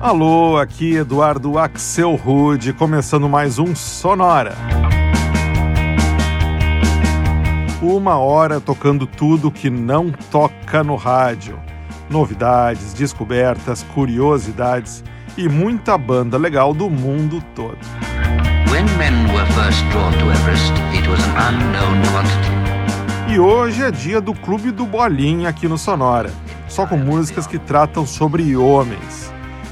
Alô, aqui Eduardo Axel Rude, começando mais um Sonora. Uma hora tocando tudo que não toca no rádio. Novidades, descobertas, curiosidades e muita banda legal do mundo todo. E hoje é dia do Clube do Bolinha aqui no Sonora, só com músicas que tratam sobre homens.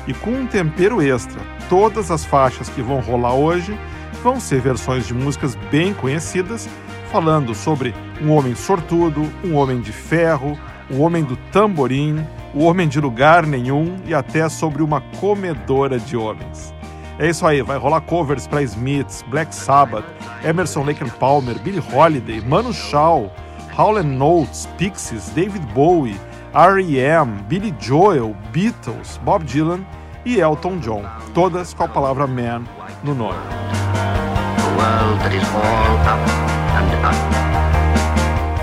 E com um tempero extra, todas as faixas que vão rolar hoje vão ser versões de músicas bem conhecidas, falando sobre um homem sortudo, um homem de ferro, o homem do tamborim, o homem de lugar nenhum e até sobre uma comedora de homens. É isso aí, vai rolar covers para Smiths, Black Sabbath, Emerson Lake and Palmer, Billie Holiday, Manu Chao, Howlin' Notes, Pixies, David Bowie, R.E.M., Billy Joel, Beatles, Bob Dylan e Elton John, todas com a palavra man no nome.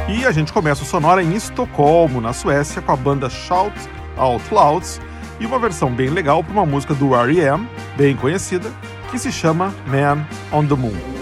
E a gente começa o Sonora em Estocolmo, na Suécia, com a banda Shout Out Louds e uma versão bem legal para uma música do R.E.M., bem conhecida, que se chama Man on the Moon.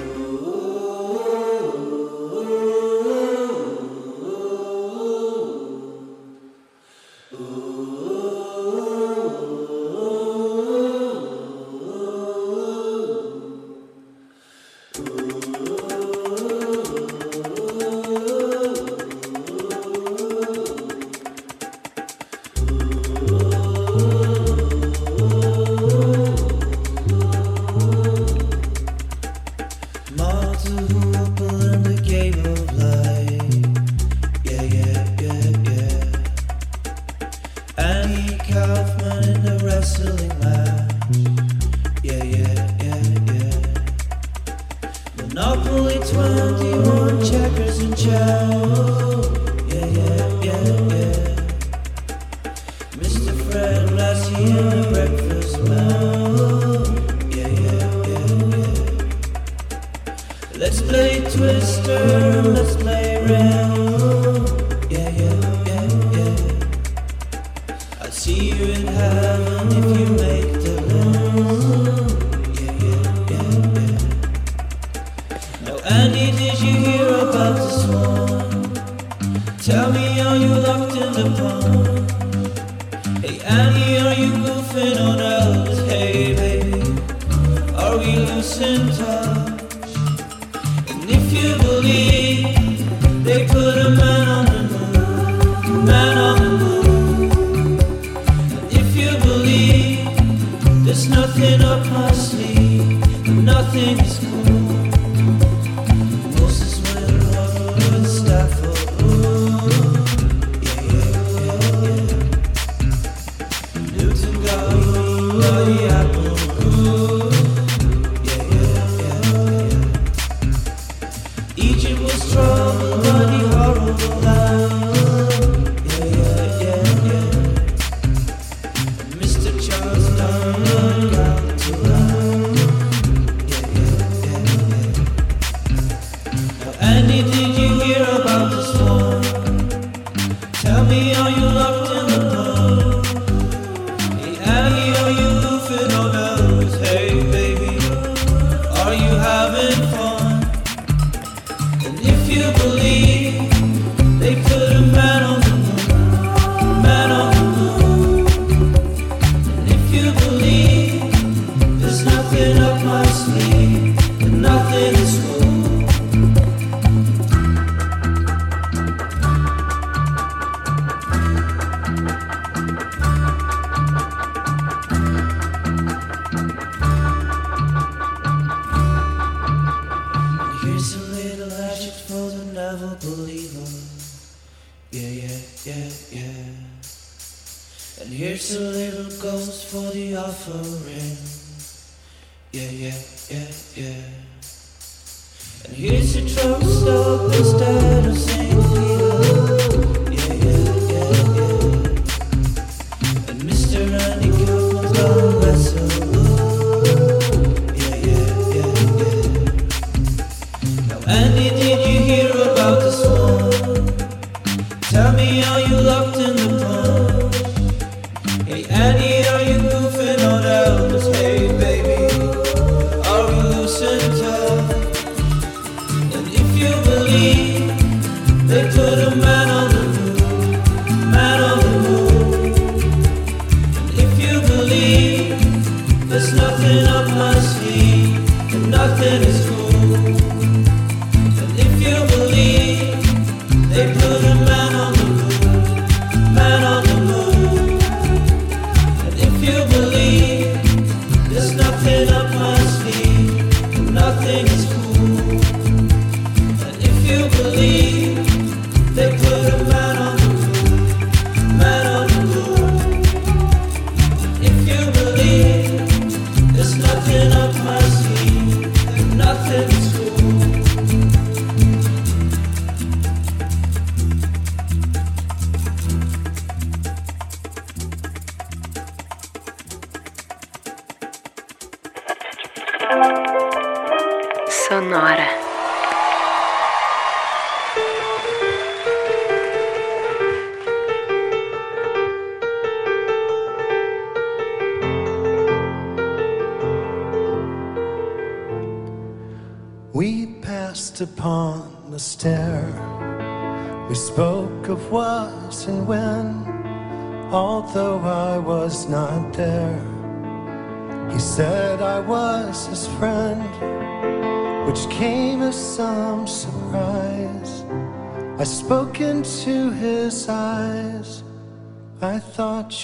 man on the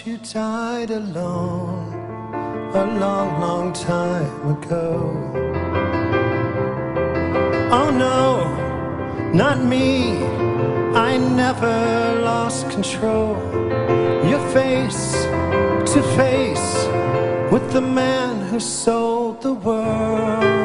you died alone a long, long time ago. Oh no, not me. I never lost control. Your face to face with the man who sold the world.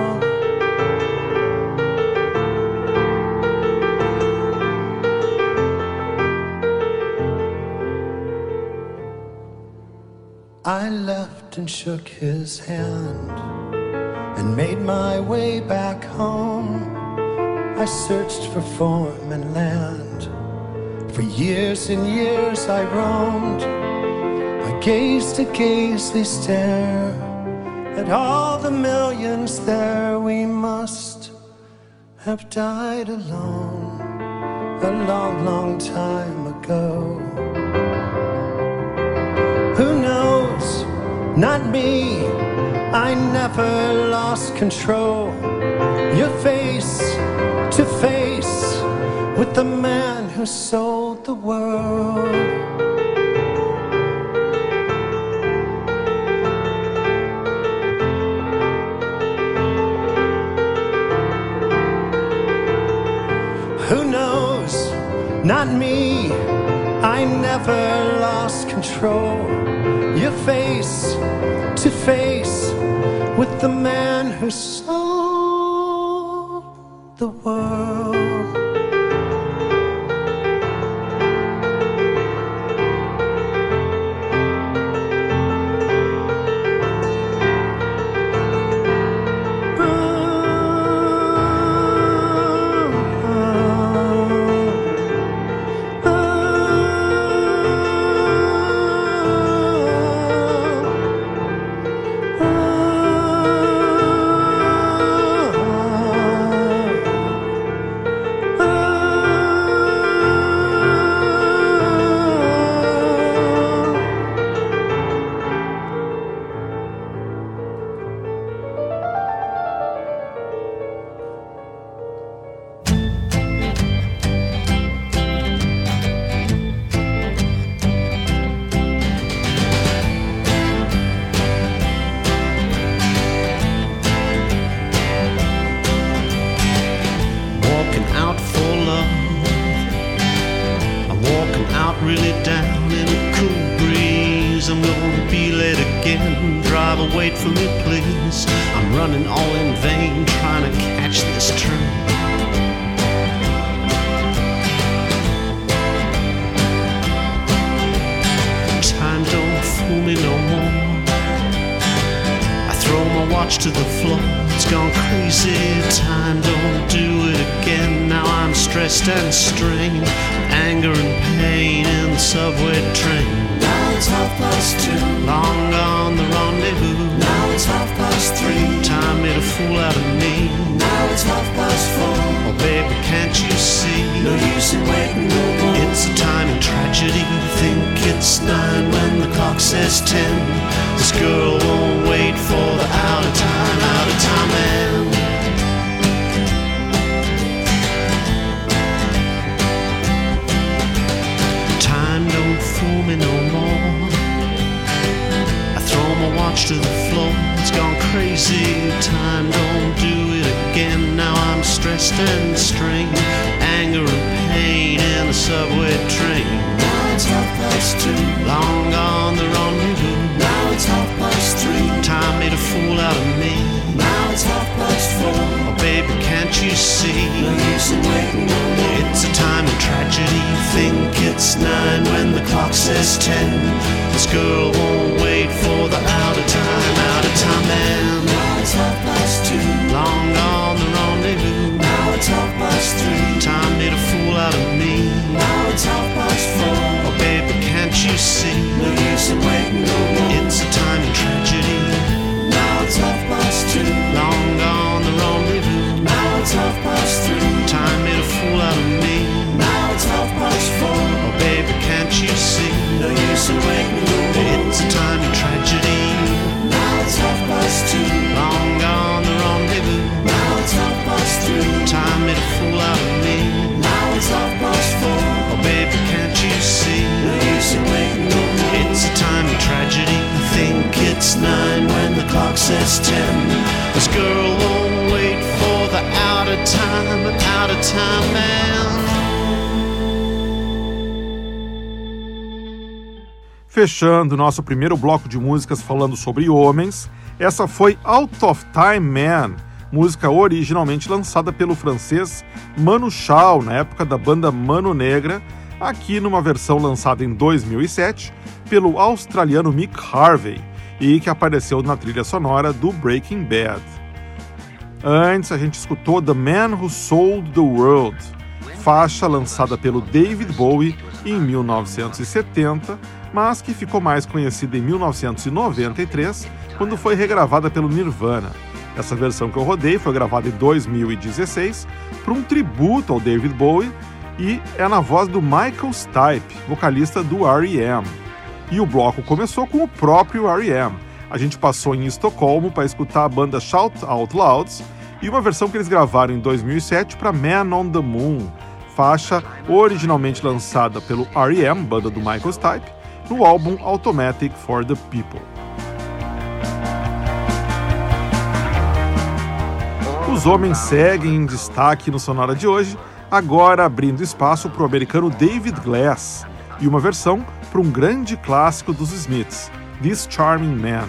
I left and shook his hand and made my way back home. I searched for form and land. For years and years I roamed. I gazed a gazely stare at all the millions there. We must have died alone a long, long time ago. Not me. I never lost control. Your face to face with the man who sold the world. Who knows? Not me. I never lost control your face to face with the man who sold Stressed and strained. Anger and pain in the subway train. Now it's half past two. Long gone the rendezvous. Now it's half past three. Time made a fool out of me. Now it's half past four. Oh, baby, can't you see? No use in waiting no more. It's a time of tragedy. Think it's nine when the clock says ten. This girl won't wait for the out of time, out of time man. Now it's half past two. Long past three. Time made a fool out of me. Now it's half past four. Oh, baby, can't you see? No use in waiting no more. It's a time of tragedy. Now it's half past two. Long gone the rendezvous. Now it's half past three. Time made a fool out of me. Now it's half past four. Oh, baby, can't you see? No use in waiting no more. It's a time of tragedy. Now it's half past two. Long Time made a fool out of me. Now it's half past four. Oh, baby, can't you see? No use in waiting no more. It's a time of tragedy. Think it's nine when the clock says ten. This girl won't wait for the out of time, out of time man. Fechando nosso primeiro bloco de músicas falando sobre homens, essa foi Out of Time Man, música originalmente lançada pelo francês Manu Chao na época da banda Mano Negra, aqui numa versão lançada em 2007 pelo australiano Mick Harvey e que apareceu na trilha sonora do Breaking Bad. Antes a gente escutou The Man Who Sold the World, faixa lançada pelo David Bowie em 1970, mas que ficou mais conhecida em 1993, quando foi regravada pelo Nirvana. Essa versão que eu rodei foi gravada em 2016 para um tributo ao David Bowie e é na voz do Michael Stipe, vocalista do R.E.M. E o bloco começou com o próprio R.E.M. A gente passou em Estocolmo para escutar a banda Shout Out Louds e uma versão que eles gravaram em 2007 para Man on the Moon, faixa originalmente lançada pelo R.E.M., banda do Michael Stipe, no álbum Automatic for the People. Os homens seguem em destaque no Sonora de hoje, agora abrindo espaço para o americano David Glass e uma versão para um grande clássico dos Smiths, This Charming Man.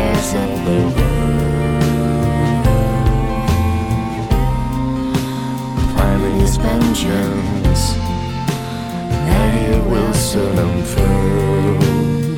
cares in the world. Climbing his vengeance, that he will soon unfold.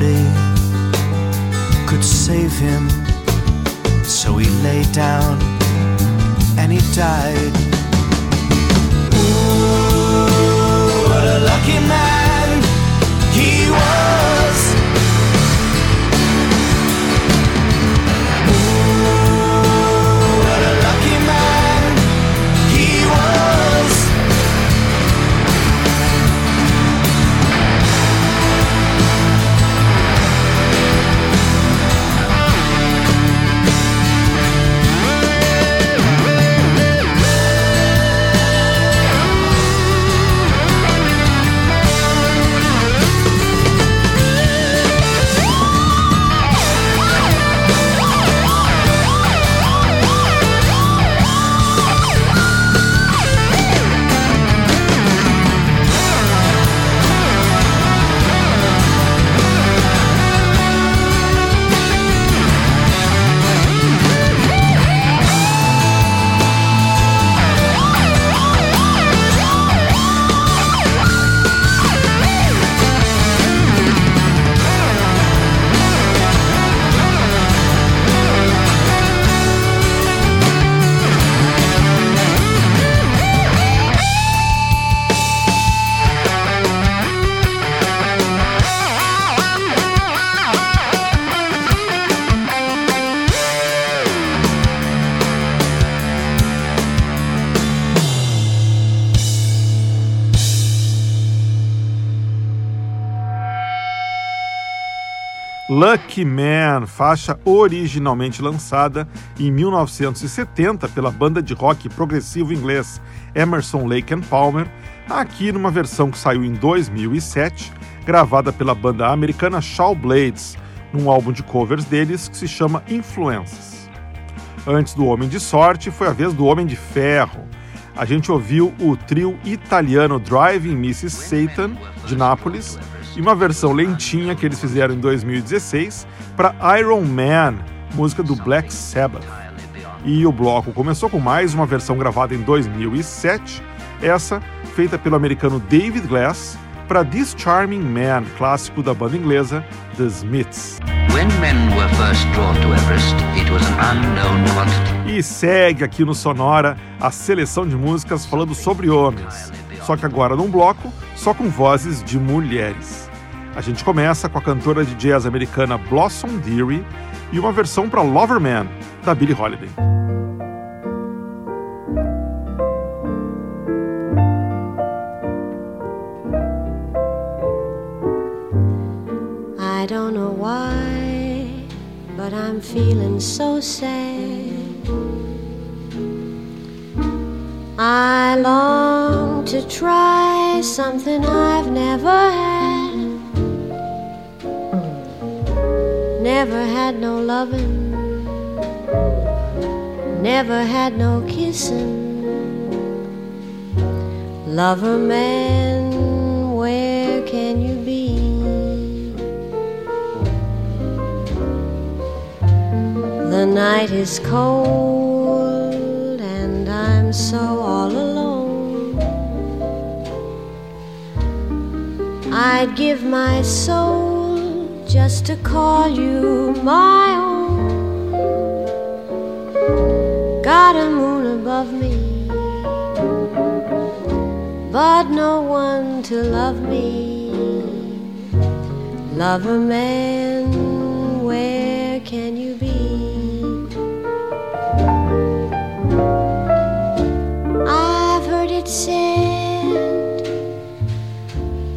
Nobody could save him, so he lay down and he died. Ooh, what a lucky man Lucky Man, faixa originalmente lançada em 1970 pela banda de rock progressivo inglês Emerson Lake and Palmer, aqui numa versão que saiu em 2007, gravada pela banda americana Shaw Blades, num álbum de covers deles que se chama Influences. Antes do Homem de Sorte, foi a vez do Homem de Ferro. A gente ouviu o trio italiano Driving Mrs. Satan, de Nápoles, e uma versão lentinha que eles fizeram em 2016 para Iron Man, música do Black Sabbath. E o bloco começou com mais uma versão gravada em 2007, essa feita pelo americano David Glass para This Charming Man, clássico da banda inglesa The Smiths. E segue aqui no Sonora a seleção de músicas falando sobre homens, só que agora num bloco só com vozes de mulheres. A gente começa com a cantora de jazz americana Blossom Dearie e uma versão para Loverman, da Billie Holiday. I don't know why, but I'm feeling so sad. I long to try something I've never had. Never had no loving, never had no kissing. Lover man, where can you be? The night is cold and I'm alone. I'd give my soul just to call you my own. Got a moon above me, but no one to love me. Love a man,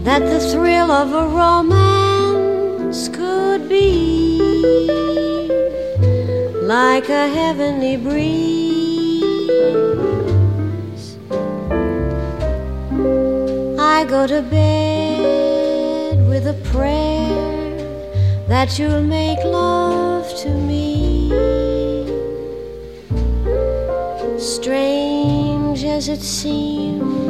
that the thrill of a romance could be like a heavenly breeze. I go to bed with a prayer that you'll make love to me. Strange as it seems,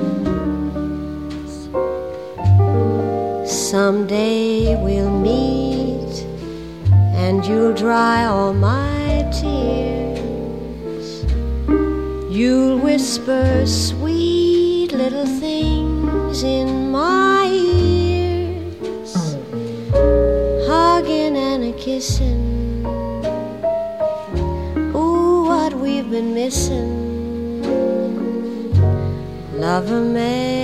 someday we'll meet and you'll dry all my tears. You'll whisper sweet little things in my ears, hugging and a kissing. Ooh, what we've been missing. Love a man.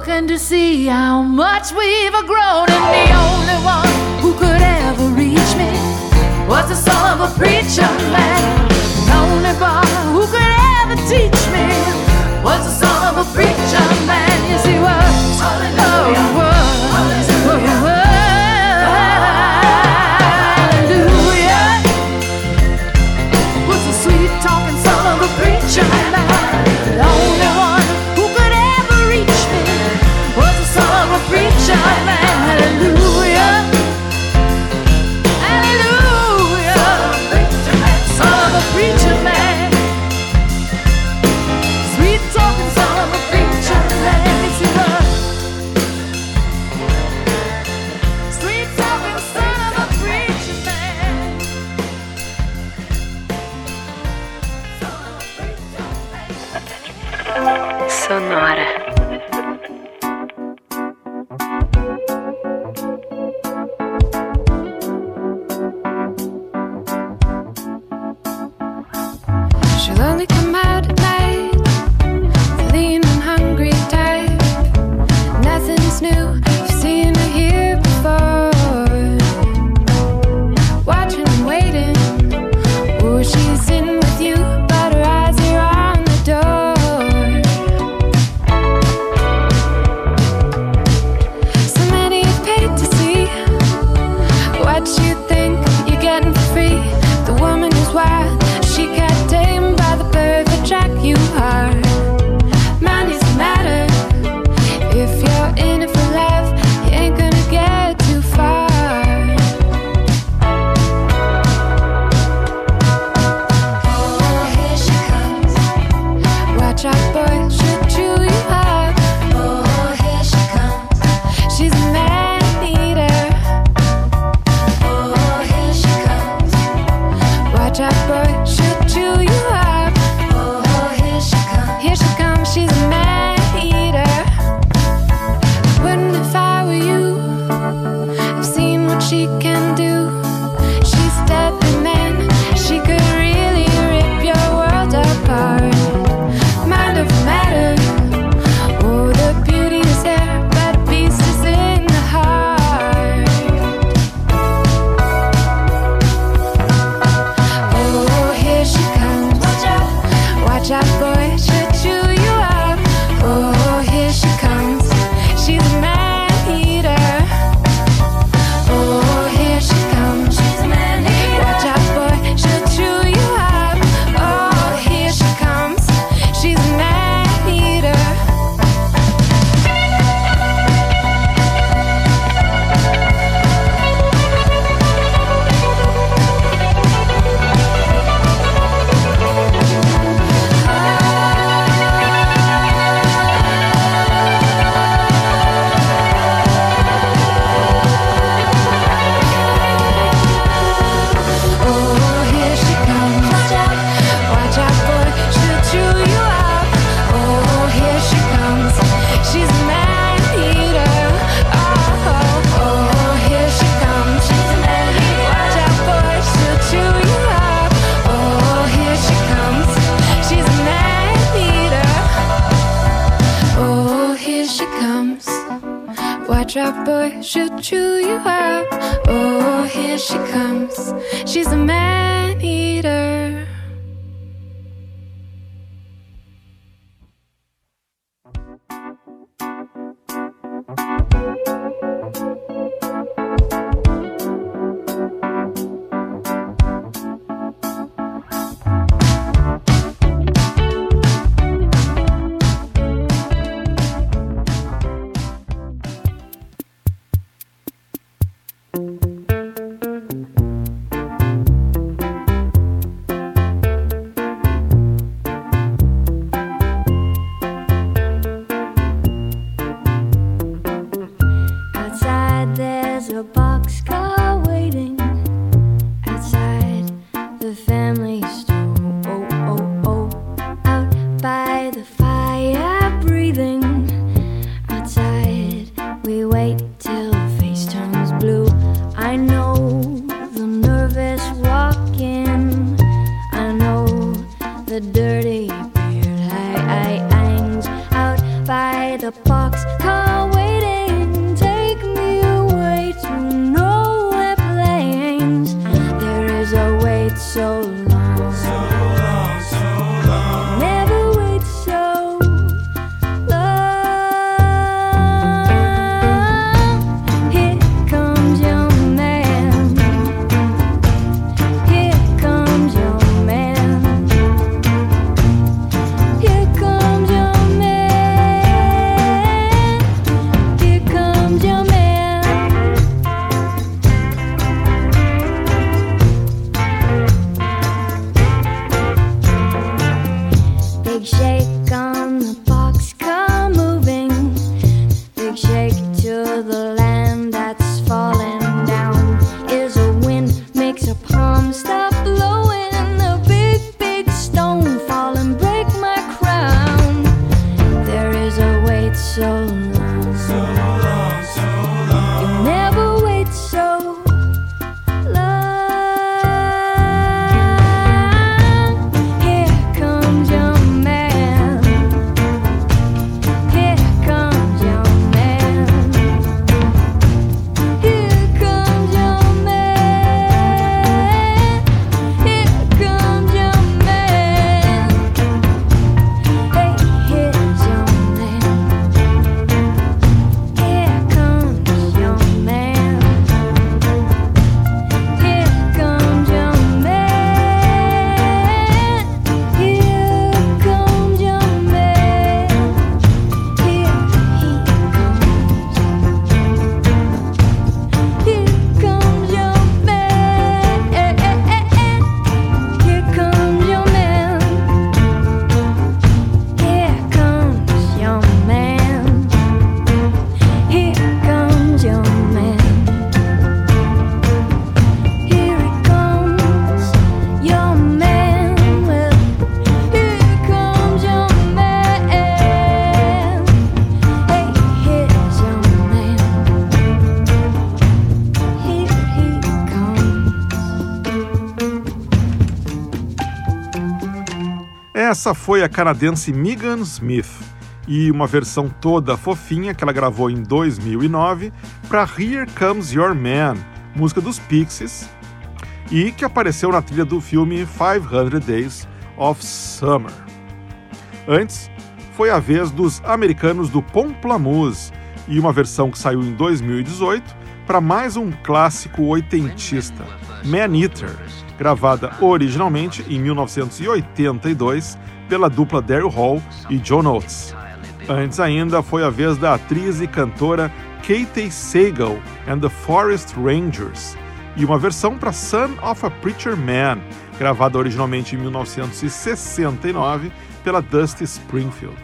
looking to see how much we've grown, and the only one who could ever reach me was the son of a preacher man. The only one who could ever teach me was the son of a preacher man. Essa foi a canadense Megan Smith e uma versão toda fofinha que ela gravou em 2009 para Here Comes Your Man, música dos Pixies, e que apareceu na trilha do filme 500 Days of Summer. Antes, foi a vez dos americanos do Pomplamoose e uma versão que saiu em 2018 para mais um clássico oitentista, Man Eater, gravada originalmente em 1982 pela dupla Daryl Hall e John Oates. Antes ainda foi a vez da atriz e cantora Katie Sagal and the Forest Rangers, e uma versão para Son of a Preacher Man, gravada originalmente em 1969 pela Dusty Springfield.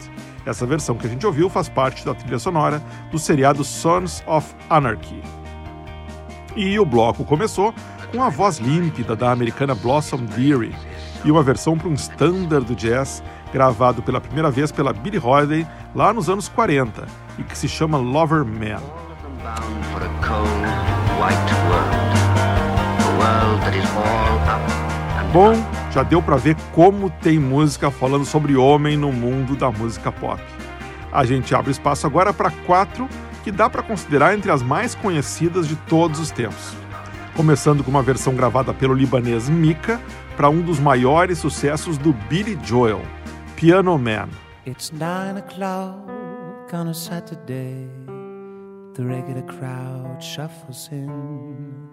Essa versão que a gente ouviu faz parte da trilha sonora do seriado Sons of Anarchy. E o bloco começou com a voz límpida da americana Blossom Dearie e uma versão para um standard do jazz gravado pela primeira vez pela Billie Holiday lá nos anos 40 e que se chama Lover Man. Bom, já deu para ver como tem música falando sobre homem no mundo da música pop. A gente abre espaço agora para quatro que dá para considerar entre as mais conhecidas de todos os tempos. Começando com uma versão gravada pelo libanês Mika para um dos maiores sucessos do Billy Joel, Piano Man. It's nine o'clock on a Saturday. The regular crowd shuffles in.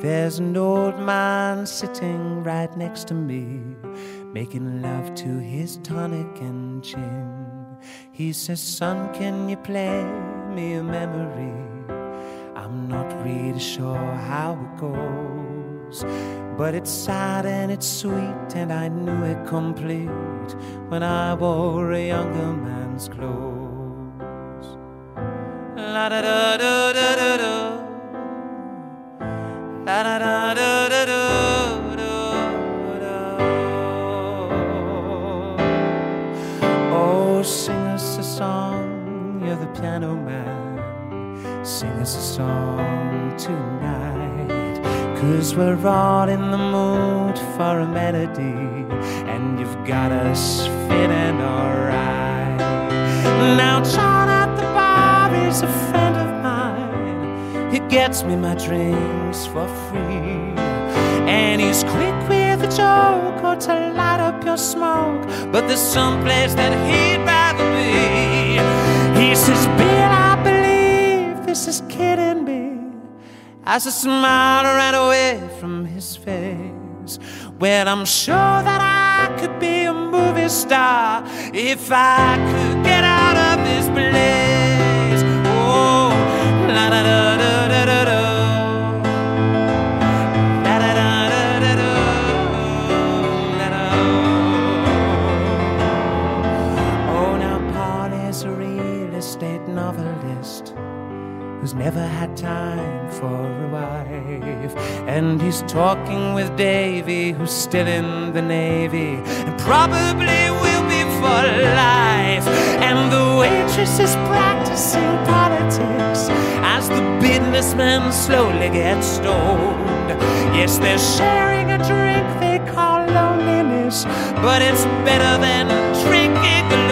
There's an old man sitting right next to me, making love to his tonic and gin. He says, Son, can you play me a memory? I'm not really sure how it goes, but it's sad and it's sweet, and I knew it complete when I wore a younger man's clothes. La da da da da da da. La da da da da da da. Oh, sing us a song, you're the piano man. Sing us a song tonight. Cause we're all in the mood for a melody, and you've got us feeling alright. Now, John at the bar is a friend of mine. He gets me my drinks for free. And he's quick with a joke or to light up your smoke. But there's some place that he'd rather be. He says, Bill, I believe this is kidding. As a smile ran away from his face. Well, I'm sure that I could be a movie star if I could get out of this place. Oh, la da da da da da da. La da da da And he's talking with Davy, who's still in the Navy, and probably will be for life. And the waitress is practicing politics as the businessman slowly gets stoned. Yes, they're sharing a drink they call loneliness, but it's better than drinking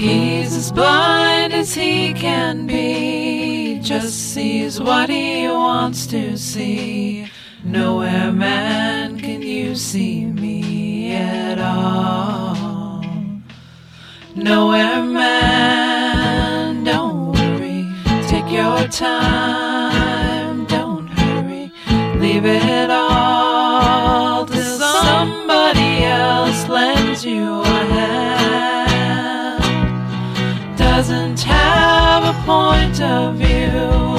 He's as blind as he can be, just sees what he wants to see. Nowhere, man, can you see me at all. Nowhere, man, don't worry, take your time, of view,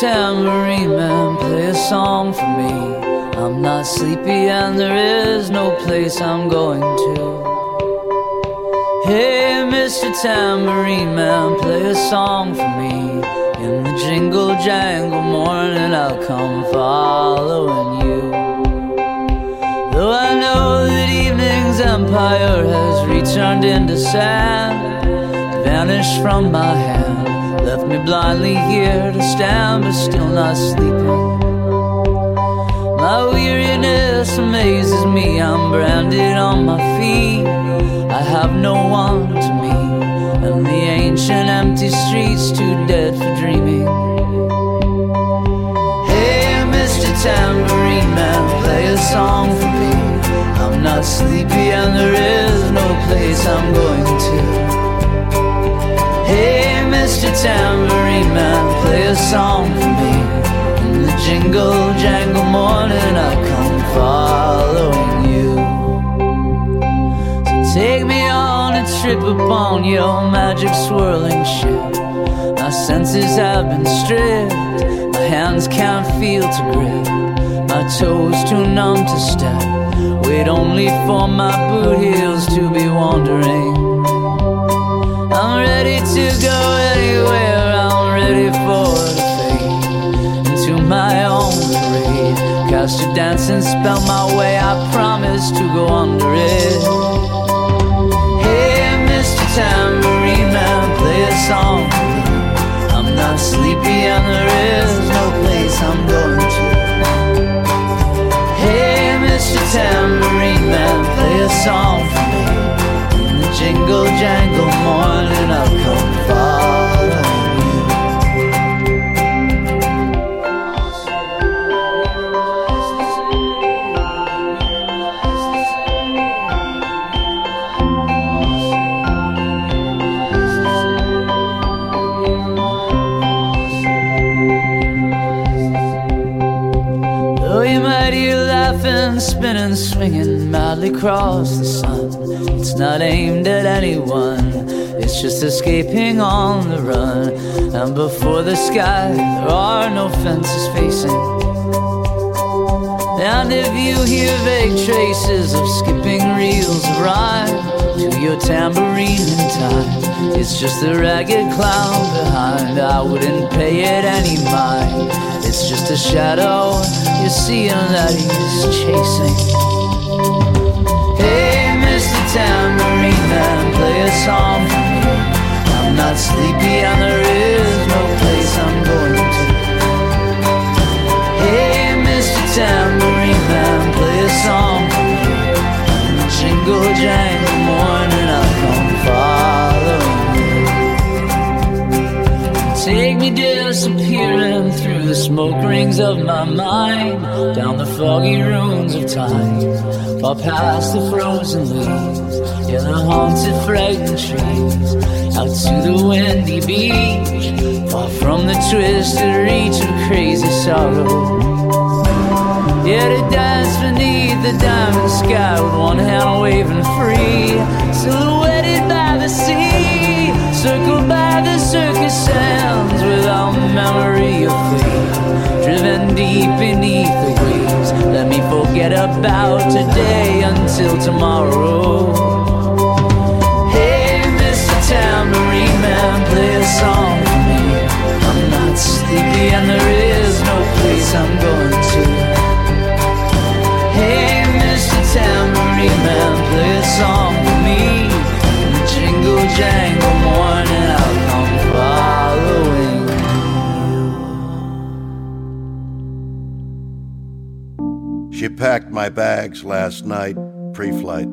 Tambourine Man, play a song for me. I'm not sleepy and there is no place I'm going to. Hey, Mr. Tambourine Man, play a song for me. In the jingle jangle morning, I'll come following you. Though I know that evening's empire has returned into sand, vanished from my hand, left me blindly here to stand, but still not sleeping. My weariness amazes me, I'm branded on my feet. I have no one to meet, and the ancient empty streets too dead for dreaming. Hey, Mr. Tambourine Man, play a song for me. I'm not sleepy and there is no place I'm going to. Mr. Tambourine Man, play a song for me. In the jingle jangle morning, I'll come following you. So take me on a trip upon your magic swirling ship. My senses have been stripped, my hands can't feel to grip, my toes too numb to step. Wait only for my boot heels to be wandering. I'm ready to go anywhere, I'm ready for the fade into my own parade. Cast a dancing spell my way, I promise to go under it. Hey, Mr. Tambourine Man, play a song. I'm not sleepy and there is no place I'm going to. Hey, Mr. Tambourine Man, play a song for me. In the jingle jangle morning, I'll come you. You might hear laughing, spinning, swinging madly across the sun, it's not aimed at anyone. It's just escaping on the run. And before the sky, there are no fences facing. And if you hear vague traces of skipping reels of rhyme to your tambourine in time, it's just a ragged clown behind. I wouldn't pay it any mind. It's just a shadow you see him that he's chasing. Hey, Mr. Tambourine Man, play a song not sleepy and there is no place I'm going to. Hey, Mr. Tambourine Man, play a song for me. Jingle jangle morning, I'll come following you. Take me disappearing through the smoke rings of my mind, down the foggy ruins of time, far past the frozen leaves, yeah, the haunted fragrant trees, out to the windy beach, far from the twisted reach of crazy sorrow. Yeah, to dance beneath the diamond sky with one hand waving free, silhouetted by the sea, circled by the circus sands, without memory of fate, driven deep beneath the waves. Let me forget about today until tomorrow. I'm going to. Hey, Mr. Tambourine Man, play a song for me. Jingle jangle morning, I'll come following She packed my bags last night, pre flight.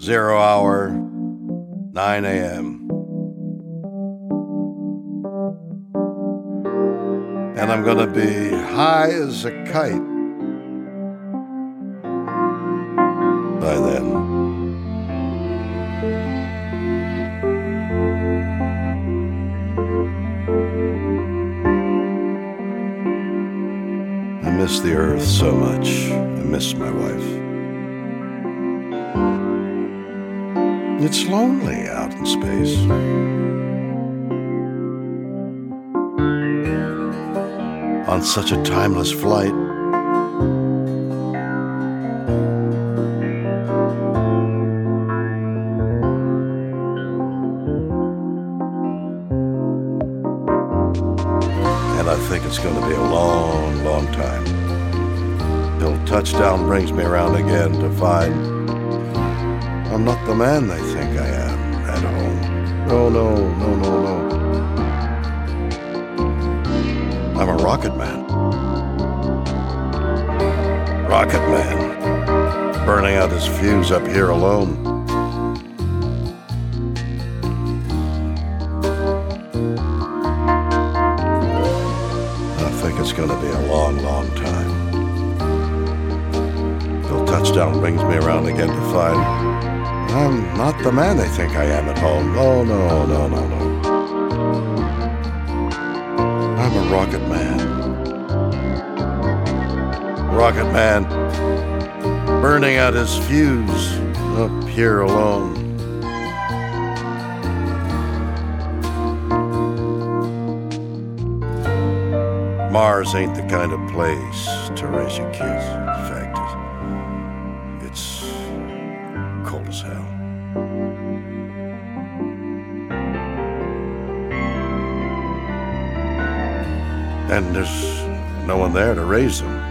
Zero hour, 9 a.m. And I'm gonna be high as a kite by then. I miss the earth so much. I miss my wife. It's lonely out in space. On such a timeless flight. And I think it's going to be a long, long time. Till touchdown brings me around again to find I'm not the man they think I am at home. No, no, no, no, no. I'm a rocket Rocket man. Burning out his fuse up here alone. I think it's to be a long, long time. Till touchdown brings me around again to find I'm not the man they think I am at home. Oh, no, no, no, no. I'm a rocket man. Rocket man burning out his fuse up here alone. Mars ain't the kind of place to raise your kids. In fact, it's cold as hell. And there's no one there to raise them.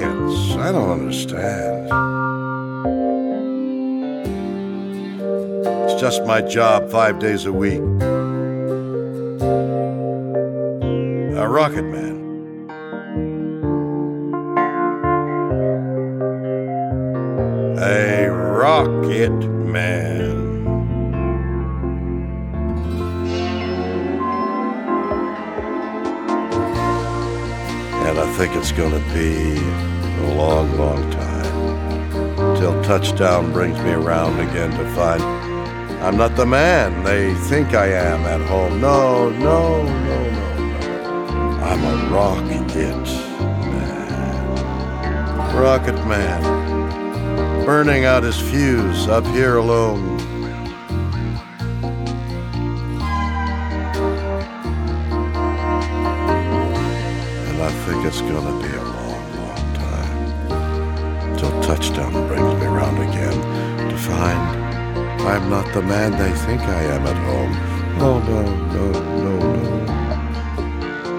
Science, I don't understand. It's just my job five days a week. A rocket man. A rocket man. Think it's going to be a long, long time till touchdown brings me around again to find I'm not the man they think I am at home. No, no, no, no, no. I'm a rocket man. Rocket man. Burning out his fuse up here alone. It's gonna be a long, long time till touchdown brings me round again to find I'm not the man they think I am at home. Oh no, no, no,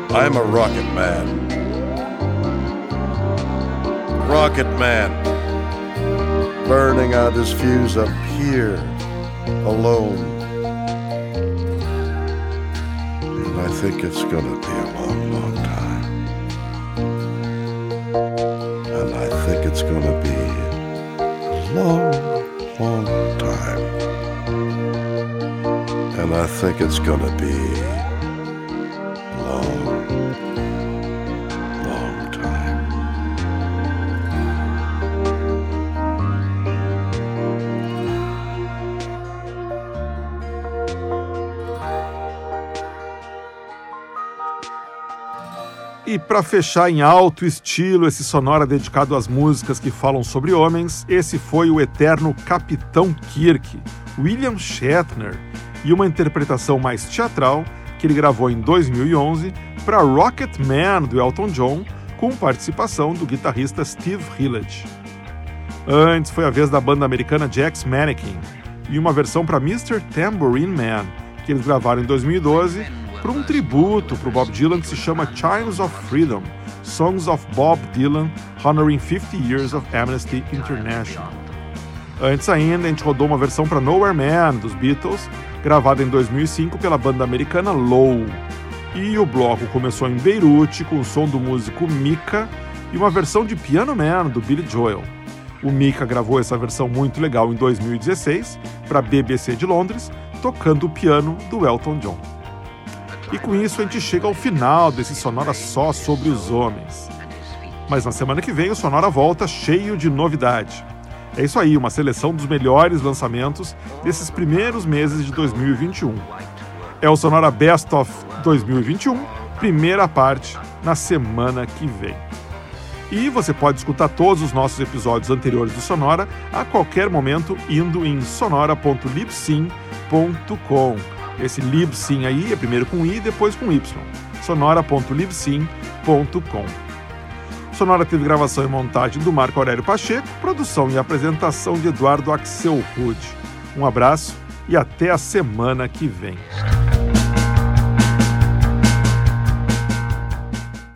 no. I'm a rocket man. Rocket man. Burning out his fuse up here alone. And I think it's gonna be a long, it's gonna be a long, long time. And I think it's gonna be para fechar em alto estilo esse sonora dedicado às músicas que falam sobre homens, esse foi o eterno Capitão Kirk, William Shatner, e uma interpretação mais teatral que ele gravou em 2011 para Rocket Man do Elton John, com participação do guitarrista Steve Hillage. Antes foi a vez da banda americana Jack's Mannequin e uma versão para Mr. Tambourine Man, que eles gravaram em 2012 para um tributo para o Bob Dylan que se chama Chimes of Freedom, Songs of Bob Dylan Honoring 50 Years of Amnesty International. Antes ainda, a gente rodou uma versão para Nowhere Man dos Beatles, gravada em 2005 pela banda americana Low. E o bloco começou em Beirute com o som do músico Mika e uma versão de Piano Man do Billy Joel. O Mika gravou essa versão muito legal em 2016 para a BBC de Londres, tocando o piano do Elton John. E com isso a gente chega ao final desse Sonora só sobre os homens. Mas na semana que vem o Sonora volta cheio de novidade. É isso aí, uma seleção dos melhores lançamentos desses primeiros meses de 2021. É o Sonora Best of 2021, primeira parte, na semana que vem. E você pode escutar todos os nossos episódios anteriores do Sonora a qualquer momento indo em sonora.libsyn.com. Esse Libsyn aí é primeiro com I e depois com Y. sonora.libsyn.com. Sonora teve gravação e montagem do Marco Aurélio Pacheco, produção e apresentação de Eduardo Axel Rude. Um abraço e até a semana que vem.